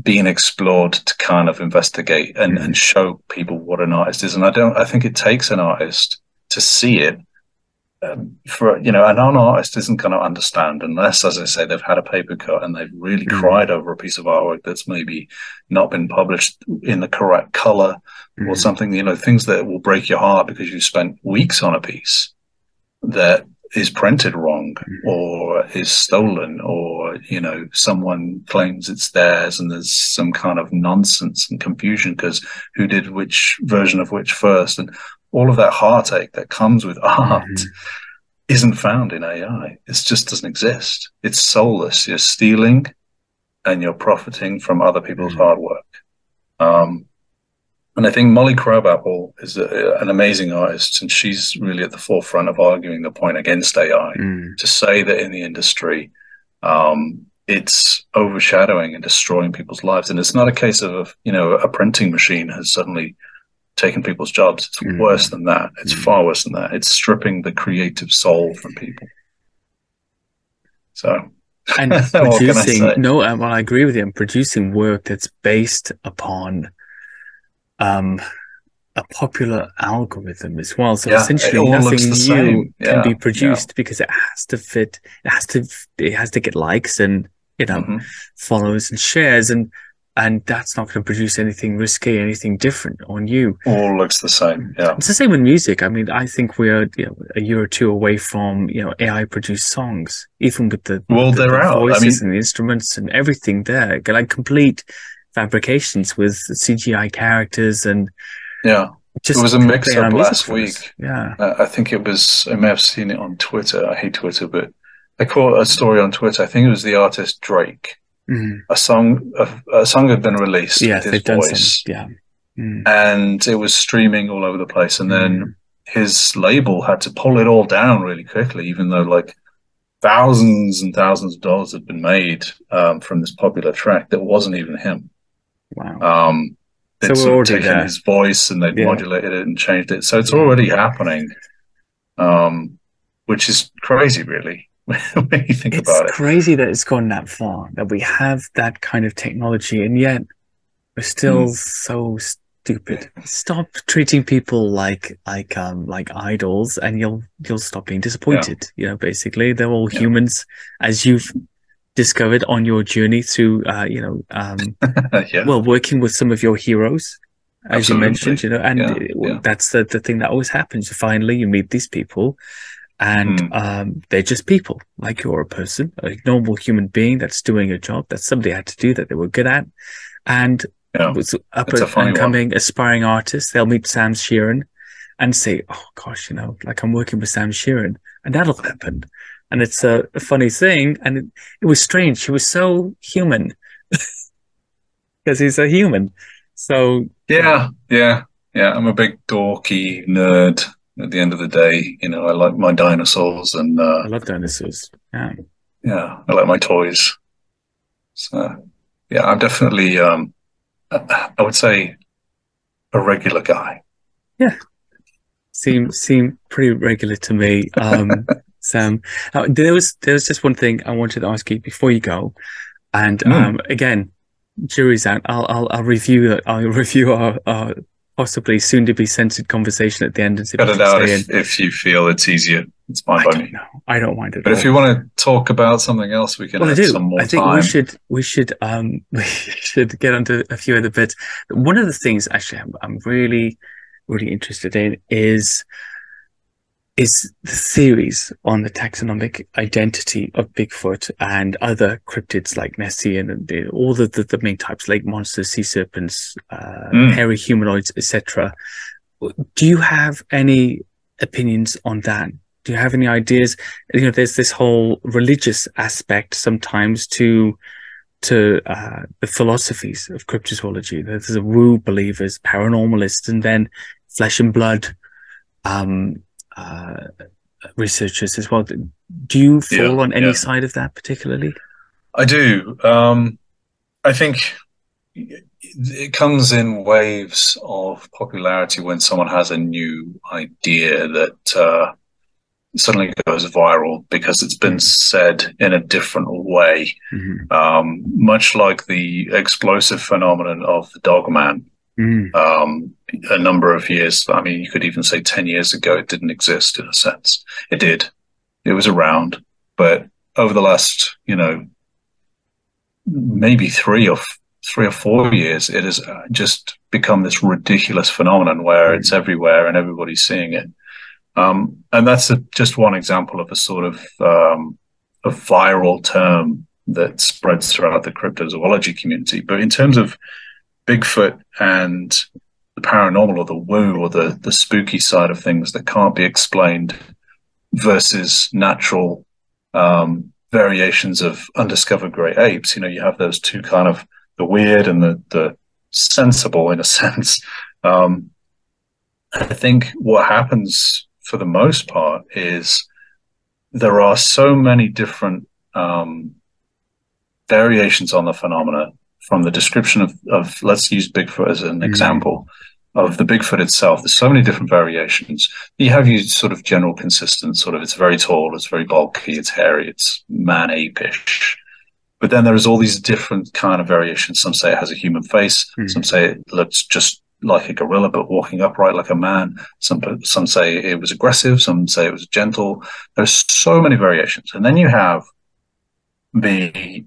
been explored to kind of investigate and, mm. and show people what an artist is. And I don't I think it takes an artist to see it um, for you know, a non-artist isn't going to understand unless, as I say, they've had a paper cut and they've really mm. cried over a piece of artwork that's maybe not been published in the correct color mm. or something. You know, things that will break your heart because you spent weeks on a piece that is printed wrong mm. or is stolen or you know someone claims it's theirs and there's some kind of nonsense and confusion because who did which version of which first and all of that heartache that comes with art mm-hmm. isn't found in AI. It just doesn't exist. It's soulless. You're stealing and you're profiting from other people's mm-hmm. hard work. Um, and I think Molly Crabapple is a, an amazing artist, and she's really at the forefront of arguing the point against AI mm. to say that in the industry, um, it's overshadowing and destroying people's lives. And it's not a case of, you know, a printing machine has suddenly taking people's jobs. It's mm. worse than that. It's mm. far worse than that. It's stripping the creative soul from people. So, and [laughs] producing no, well, I agree with you. I'm producing work that's based upon um, a popular algorithm as well. So yeah, essentially, nothing new yeah, can be produced yeah. because it has to fit. It has to. It has to get likes and you know mm-hmm. follows and shares and and that's not going to produce anything risky, anything different on you. All looks the same. Yeah, it's the same with music. I mean, I think we're you know, a year or two away from you know AI produced songs, even with the well, the, they're the out. voices I mean, and the instruments and everything there, like complete fabrications with CGI characters and yeah. Just it was a mix up last week. Yeah, uh, I think it was. I may have seen it on Twitter. I hate Twitter, but I caught a story on Twitter. I think it was the artist Drake Mm. A song, a, a, song had been released. Yeah, they've done some, Yeah, mm. and it was streaming all over the place. And then mm. his label had to pull it all down really quickly, even though like thousands and thousands of dollars had been made um, from this popular track that wasn't even him. Wow. Um, So they'd we're sort of already taken there. his voice and they'd Yeah. modulated it and changed it. So it's already happening, um, which is crazy, really, [laughs] when you think it's about it. crazy that it's gone that far that we have that kind of technology and yet we're still Hmm. so stupid stop treating people like like um like idols and you'll you'll stop being disappointed you know basically they're all Yeah. humans as you've discovered on your journey through uh you know um [laughs] yeah. well working with some of your heroes as Absolutely. you mentioned you know and Yeah, yeah. that's the, the thing that always happens finally you meet these people and Hmm. um, they're just people. Like you're a person a normal human being that's doing a job that somebody had to do that they were good at. And Yeah. was up It's a and coming aspiring artists they'll meet Sam Shearon and say oh gosh you know like i'm working with Sam Shearon. And that'll happen. And it's a, a funny thing. And it, it was strange. He was so human. [laughs] Because he's a human. So Yeah, yeah, yeah. I'm a big dorky nerd. At the end of the day, you know, I like my dinosaurs and uh, i love dinosaurs yeah yeah, I like my toys. So yeah, I'm definitely, um, I would say, a regular guy. Yeah, seem seem pretty regular to me. Um, [laughs] Sam, uh, there was there was just one thing I wanted to ask you before you go, and Mm. um, again, jury's out. I'll I'll, I'll review I'll [laughs] review our, our possibly soon to be censored conversation at the end and see Cut it out if, if you feel it's easier. It's fine I by me. I don't mind it. But all. if you want to talk about something else, we can well, I have do. some more I think time. we should we should um [laughs] we should get onto a few other bits. One of the things actually I'm, I'm really really interested in is is the theories on the taxonomic identity of Bigfoot and other cryptids like Nessie and the, all the, the the main types, lake monsters, sea serpents, uh, Mm. hairy humanoids, etc. Do you have any opinions on that? Do you have any ideas? You know, there's this whole religious aspect sometimes to to uh, the philosophies of cryptozoology. There's the woo believers, paranormalists, and then flesh and blood um, uh, researchers as well. Do you fall Yeah, on any yeah. side of that particularly? I do. Um, I think it comes in waves of popularity when someone has a new idea that uh, suddenly goes viral because it's been said in a different way, Mhm. um, much like the explosive phenomenon of the dog man. Mm. Um, a number of years, I mean, you could even say 10 years ago, it didn't exist in a sense. It did. It was around. But over the last, you know, maybe three or three or four years, it has uh, just become this ridiculous phenomenon where it's everywhere and everybody's seeing it. Um, and that's a, just one example of a sort of um, a viral term that spreads throughout the cryptozoology community. But in terms of Bigfoot and the paranormal or the woo or the, the spooky side of things that can't be explained versus natural um, variations of undiscovered great apes. You know, you have those two kind of the weird and the, the sensible in a [laughs] sense. Um, I think what happens for the most part is there are so many different um, variations on the phenomena from the description of, of let's use Bigfoot as an Mhm. example of the Bigfoot itself. There's so many different variations. You have your sort of general consistent sort of it's very tall, it's very bulky, it's hairy, it's man ape-ish. But then there's all these different kind of variations. Some say it has a human face. Mhm. Some say it looks just like a gorilla, but walking upright like a man. Some some say it was aggressive. Some say it was gentle. There's so many variations, and then you have the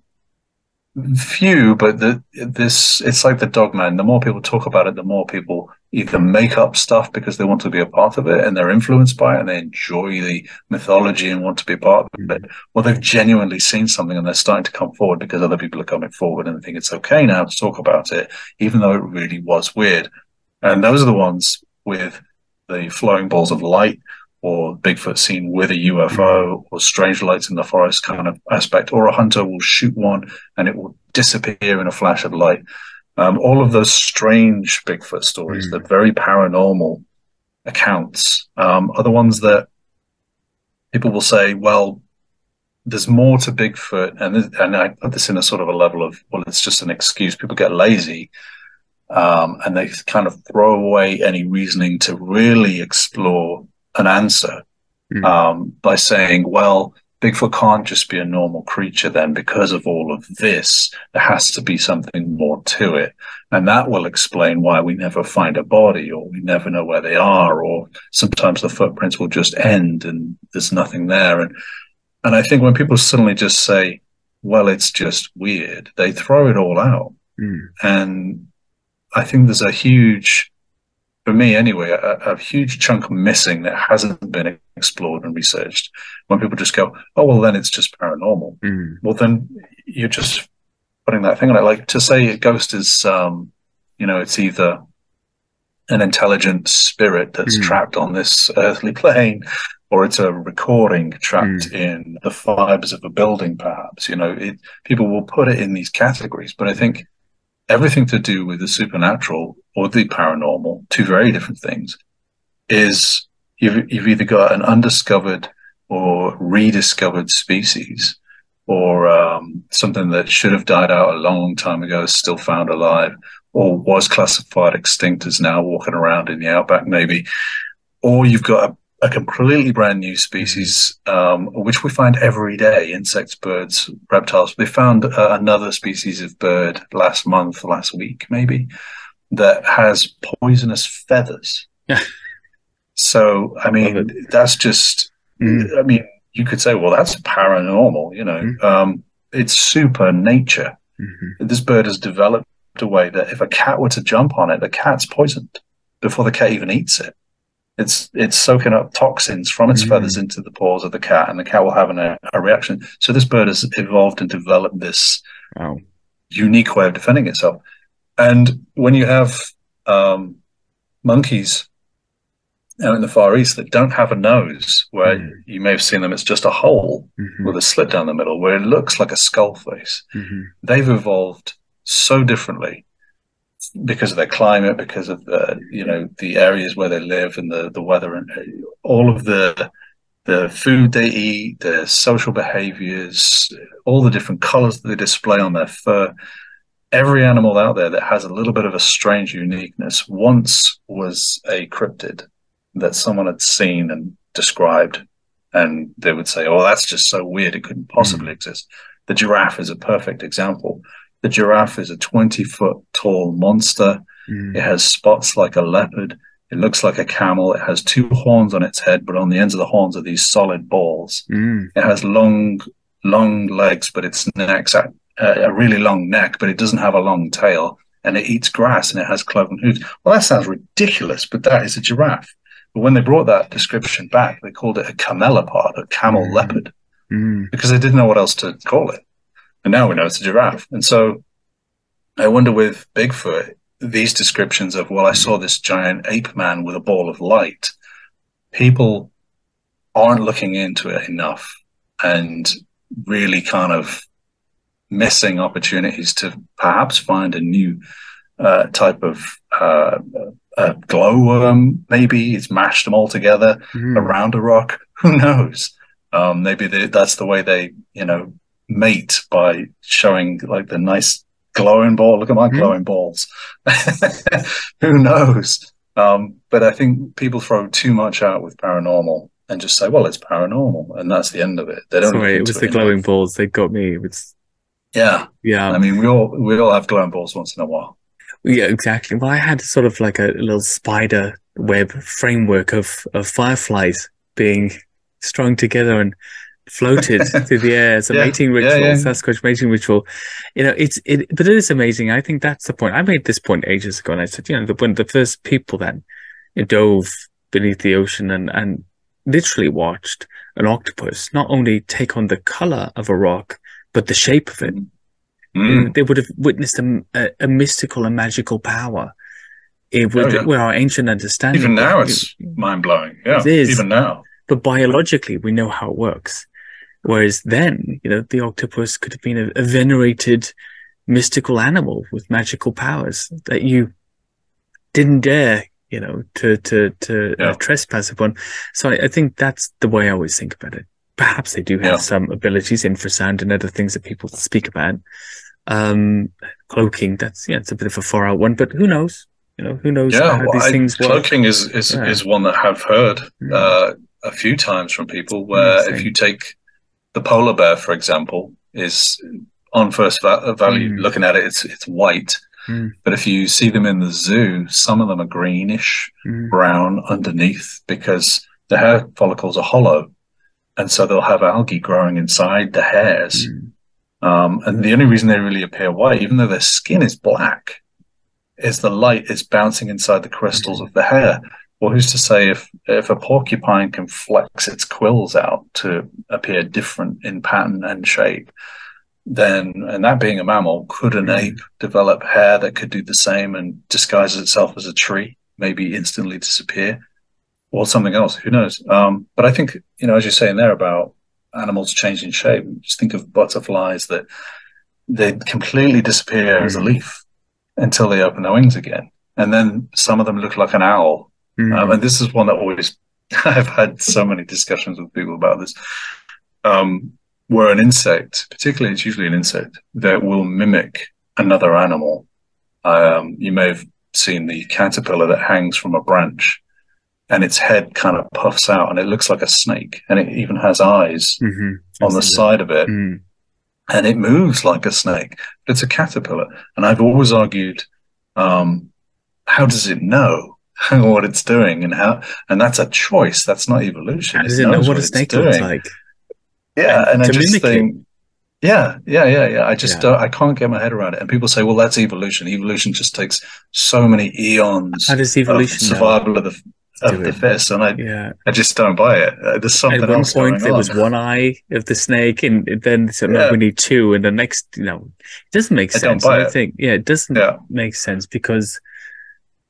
few, but the this it's like the dogman. The more people talk about it, the more people either make up stuff because they want to be a part of it and they're influenced by it and they enjoy the mythology and want to be a part of it, or they've genuinely seen something and they're starting to come forward because other people are coming forward and they think it's okay now to talk about it, even though it really was weird. And those are the ones with the flowing balls of light or Bigfoot seen with a UFO or strange lights in the forest kind of aspect, or a hunter will shoot one and it will disappear in a flash of light. Um, all of those strange Bigfoot stories, Mm. the very paranormal accounts, um, are the ones that people will say, well, there's more to Bigfoot, and and I put this in a sort of a level of well, it's just an excuse. People get lazy, um, and they kind of throw away any reasoning to really explore an answer mm. um, by saying, well, Bigfoot can't just be a normal creature then because of all of this. There has to be something more to it. And that will explain why we never find a body or we never know where they are, or sometimes the footprints will just end and there's nothing there. And, and I think when people suddenly just say, well, it's just weird, they throw it all out. Mm. And I think there's a huge for me anyway, a, a, huge chunk missing that hasn't been explored and researched. When people just go, "Oh, well, then it's just paranormal." Mm. Well, then you're just putting that thing on it. Like to say a ghost is, um, you know, it's either an intelligent spirit that's mm. trapped on this earthly plane, or it's a recording trapped mm. in the fibers of a building. Perhaps you know, it, people will put it in these categories, but I think everything to do with the supernatural or the paranormal, two very different things, is you've, you've either got an undiscovered or rediscovered species or um, something that should have died out a long time ago is still found alive or was classified extinct is now walking around in the outback maybe or you've got a a completely brand new species, um, which we find every day insects, birds, reptiles. They found uh, another species of bird last month, last week, maybe, that has poisonous feathers. [laughs] so, I mean, that's just, mm. I mean, you could say, well, that's paranormal, you know, mm. um, it's super nature. Mm-hmm. This bird has developed a way that if a cat were to jump on it, the cat's poisoned before the cat even eats it. It's it's soaking up toxins from its mm. feathers into the paws of the cat, and the cat will have an, a reaction. So this bird has evolved and developed this wow. unique way of defending itself. And when you have um, monkeys out in the Far East that don't have a nose, where mm. you may have seen them, it's just a hole mm-hmm. with a slit down the middle, where it looks like a skull face. Mm-hmm. They've evolved so differently because of their climate, because of the you know the areas where they live and the the weather and all of the the food they eat, their social behaviors, all the different colors that they display on their fur. Every animal out there that has a little bit of a strange uniqueness once was a cryptid that someone had seen and described, and they would say, "Oh, that's just so weird; it couldn't possibly mm. exist." The giraffe is a perfect example the giraffe is a 20 foot tall monster. Mm. It has spots like a leopard. It looks like a camel. It has two horns on its head, but on the ends of the horns are these solid balls. Mm. It has long, long legs, but its neck's a, a really long neck, but it doesn't have a long tail. And it eats grass and it has cloven hooves. Well, that sounds ridiculous, but that is a giraffe. But when they brought that description back, they called it a camelopard, a camel mm. leopard, mm. because they didn't know what else to call it. And now we know it's a giraffe. And so I wonder with Bigfoot, these descriptions of, well, I saw this giant ape man with a ball of light, people aren't looking into it enough and really kind of missing opportunities to perhaps find a new uh, type of uh, a glowworm. Maybe it's mashed them all together mm. around a rock. [laughs] Who knows? Um, maybe they, that's the way they, you know, mate by showing like the nice glowing ball. Look at my mm glowing balls. [laughs] Who knows? Um, but I think people throw too much out with paranormal and just say, "Well, it's paranormal," and that's the end of it. They don't. Sorry, it was the glowing enough. balls. They got me. It's yeah, yeah. I mean, we all we all have glowing balls once in a while. Yeah, exactly. Well, I had sort of like a little spider web framework of of fireflies being strung together and floated [laughs] through the air as a yeah, mating ritual, yeah, yeah. Sasquatch mating ritual. You know, it's it, but it is amazing. I think that's the point. I made this point ages ago, and I said, you know, the, when the first people that dove beneath the ocean and and literally watched an octopus not only take on the color of a rock, but the shape of it. Mm. They would have witnessed a, a, a, mystical and magical power. It would, oh, yeah. well, our ancient understanding. Even now, it's mind blowing. Yeah, it is. Even now, but biologically, we know how it works. Whereas then, you know, the octopus could have been a, a venerated mystical animal with magical powers that you didn't dare, you know, to to to uh, yeah. uh, trespass upon. So I, I, think that's the way I always think about it. perhaps they do have Yeah. some abilities, infrasound and other things that people speak about. Um, cloaking, that's, yeah, it's a bit of a far out one, but who knows? You know, who knows Yeah, how well, these I- things work? cloaking is is, Yeah. is one that I've heard Mm. uh, a few times from people. Where if you take the polar bear, for example, is on first va- value Mm. looking at it, it's it's white. Mm. But if you see them in the zoo, some of them are greenish, Mm, brown underneath because the hair follicles are hollow, and so they'll have algae growing inside the hairs. mm, Um, and the only reason they really appear white, even though their skin is black, is the light is bouncing inside the crystals of the hair. Well, who's to say if, if a porcupine can flex its quills out to appear different in pattern and shape, then, and that being a mammal, could an ape develop hair that could do the same and disguise itself as a tree, maybe instantly disappear, or something else? Who knows? Um, but I think, you know, as you're saying there about animals changing shape. Just think of butterflies that they completely disappear as a Mm. leaf until they open their wings again. And then some of them look like an owl. mm, Um, and this is one that always, [laughs] I've had so many discussions with people about this. Um, where an insect, particularly it's usually an insect, that will mimic another animal. Um, you may have seen the caterpillar that hangs from a branch and its head kind of puffs out and it looks like a snake and it even has eyes mhm. on the side of it. Mm, and it moves like a snake, but it's a caterpillar. And I've always argued, um, how does it know [laughs] what it's doing and how, and that's a choice. That's not evolution. How does it know knows what a snake looks doing. like? Yeah. And And, I just mimic it. think, yeah, yeah, yeah, yeah. I just Yeah. don't, I can't get my head around it. And people say, well, that's evolution. Evolution just takes so many eons How does of evolution know? survival of the, of the fittest. And I, Yeah. I just don't buy it. Uh, There's something At one point, there on. was one eye of the snake, and then "No, Yeah. we need two. And the next, you know, it doesn't make I don't sense. buy I it. think, yeah, it doesn't Yeah. make sense because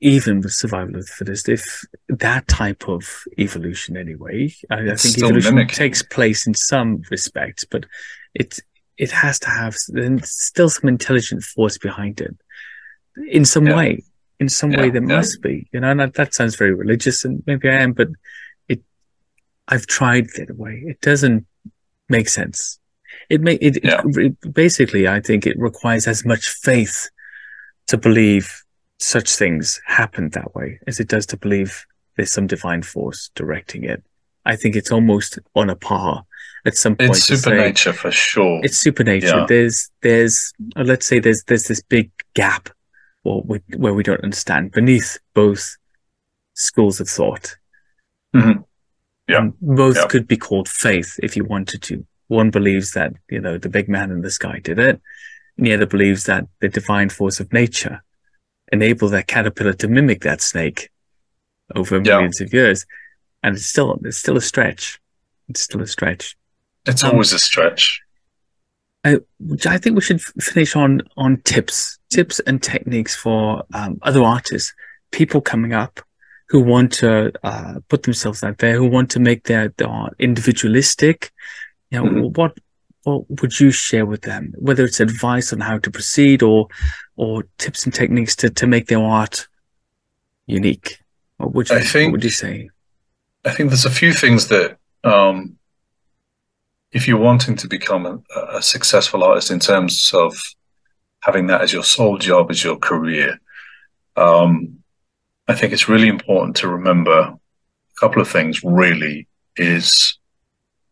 even with survival of the fittest, if that type of evolution, anyway, I, I think evolution mimicking. takes place in some respects, but it it has to have then still some intelligent force behind it in some Yeah. way. In some way, there yeah. must be. You know, and that, that sounds very religious, and maybe I am, but it. I've tried that way. It doesn't make sense. It may it, Yeah. it basically. I think it requires as much faith to believe such things happen that way as it does to believe there's some divine force directing it. I think it's almost on a par at some point. It's supernature for sure. it's supernature. Yeah. There's, there's, uh, let's say there's, there's this big gap well, we, where we don't understand beneath both schools of thought. Mhm. Yeah. And both Yeah. could be called faith if you wanted to. One believes that, you know, the big man in the sky did it. And the other believes that the divine force of nature enabled that caterpillar to mimic that snake over Yeah. millions of years. And it's still, it's still a stretch. It's still a stretch. It's Um, always a stretch. I, I think we should finish on on tips, tips and techniques for um, other artists, people coming up who want to uh, put themselves out there, who want to make their, their art individualistic. You know, Mhm. what what would you share with them? Whether it's advice on how to proceed or or tips and techniques to to make their art unique. What would you I think- what would you say? I think there's a few things that, um, if you're wanting to become a, a successful artist in terms of having that as your sole job, as your career, um, I think it's really important to remember a couple of things. Really, is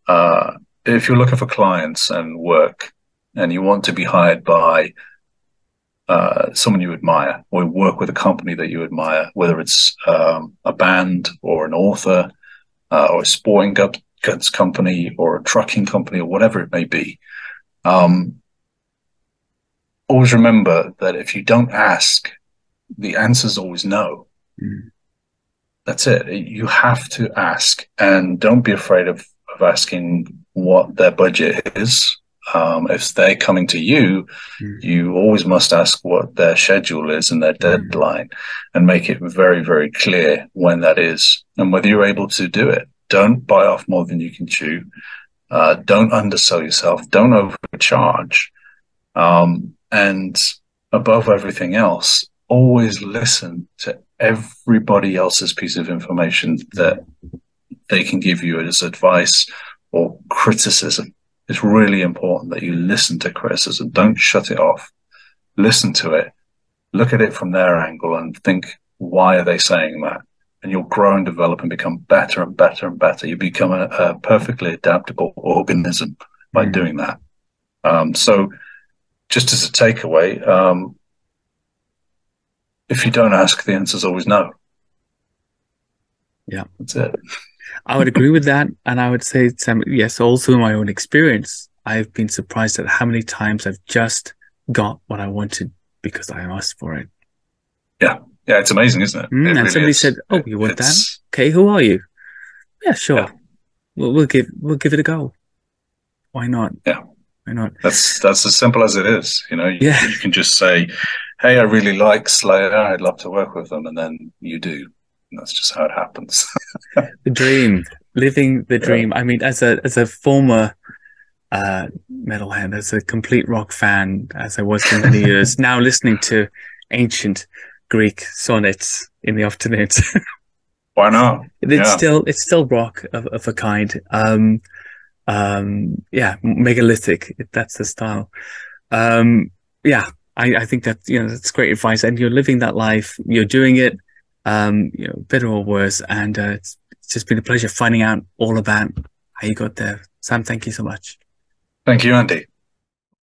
uh, if you're looking for clients and work, and you want to be hired by uh, someone you admire, or work with a company that you admire, whether it's um, a band or an author uh, or a sporting goods company or a trucking company or whatever it may be. Um, always remember that if you don't ask, the answer's always no. Mm. That's it. You have to ask, and don't be afraid of, of asking what their budget is. Um, if they're coming to you, Mm. you always must ask what their schedule is and their Mm. deadline and make it very, very clear when that is and whether you're able to do it. Don't buy off more than you can chew. Uh, don't undersell yourself. Don't overcharge. Um, and above everything else, always listen to everybody else's piece of information that they can give you as advice or criticism. It's really important that you listen to criticism. Don't shut it off. Listen to it. Look at it from their angle and think, why are they saying that? And you'll grow and develop and become better and better and better. You become a, a perfectly adaptable organism by mm. doing that. Um, so, just as a takeaway, um, if you don't ask, the answer is always no. Yeah, that's it. I would agree with that, and I would say, Sam, yes, also in my own experience, I've been surprised at how many times I've just got what I wanted because I asked for it. Yeah, yeah, it's amazing, isn't it? Mm, it and really somebody is. said, "Oh, you want It's- that? Okay, who are you? Yeah, sure. Yeah. We'll, we'll give we'll give it a go. Why not? Yeah. Why not? That's that's as simple as it is. You know, you, Yeah. you can just say, "Hey, I really like Slayer. I'd love to work with them," and then you do. And that's just how it happens. [laughs] The dream, living the Yeah. dream. I mean, as a as a former uh, metalhead, as a complete rock fan, as I was for many [laughs] years, now listening to ancient Greek sonnets in the afternoons. [laughs] Why not? it's Yeah. still it's still rock of, of a kind. Um, um, yeah, megalithic. That's the style. Um, yeah, I, I think that you know that's great advice, and you're living that life. You're doing it, um, you know, better or worse, and uh, it's, it's just been a pleasure finding out all about how you got there. Sam, thank you so much. Thank you, Andy.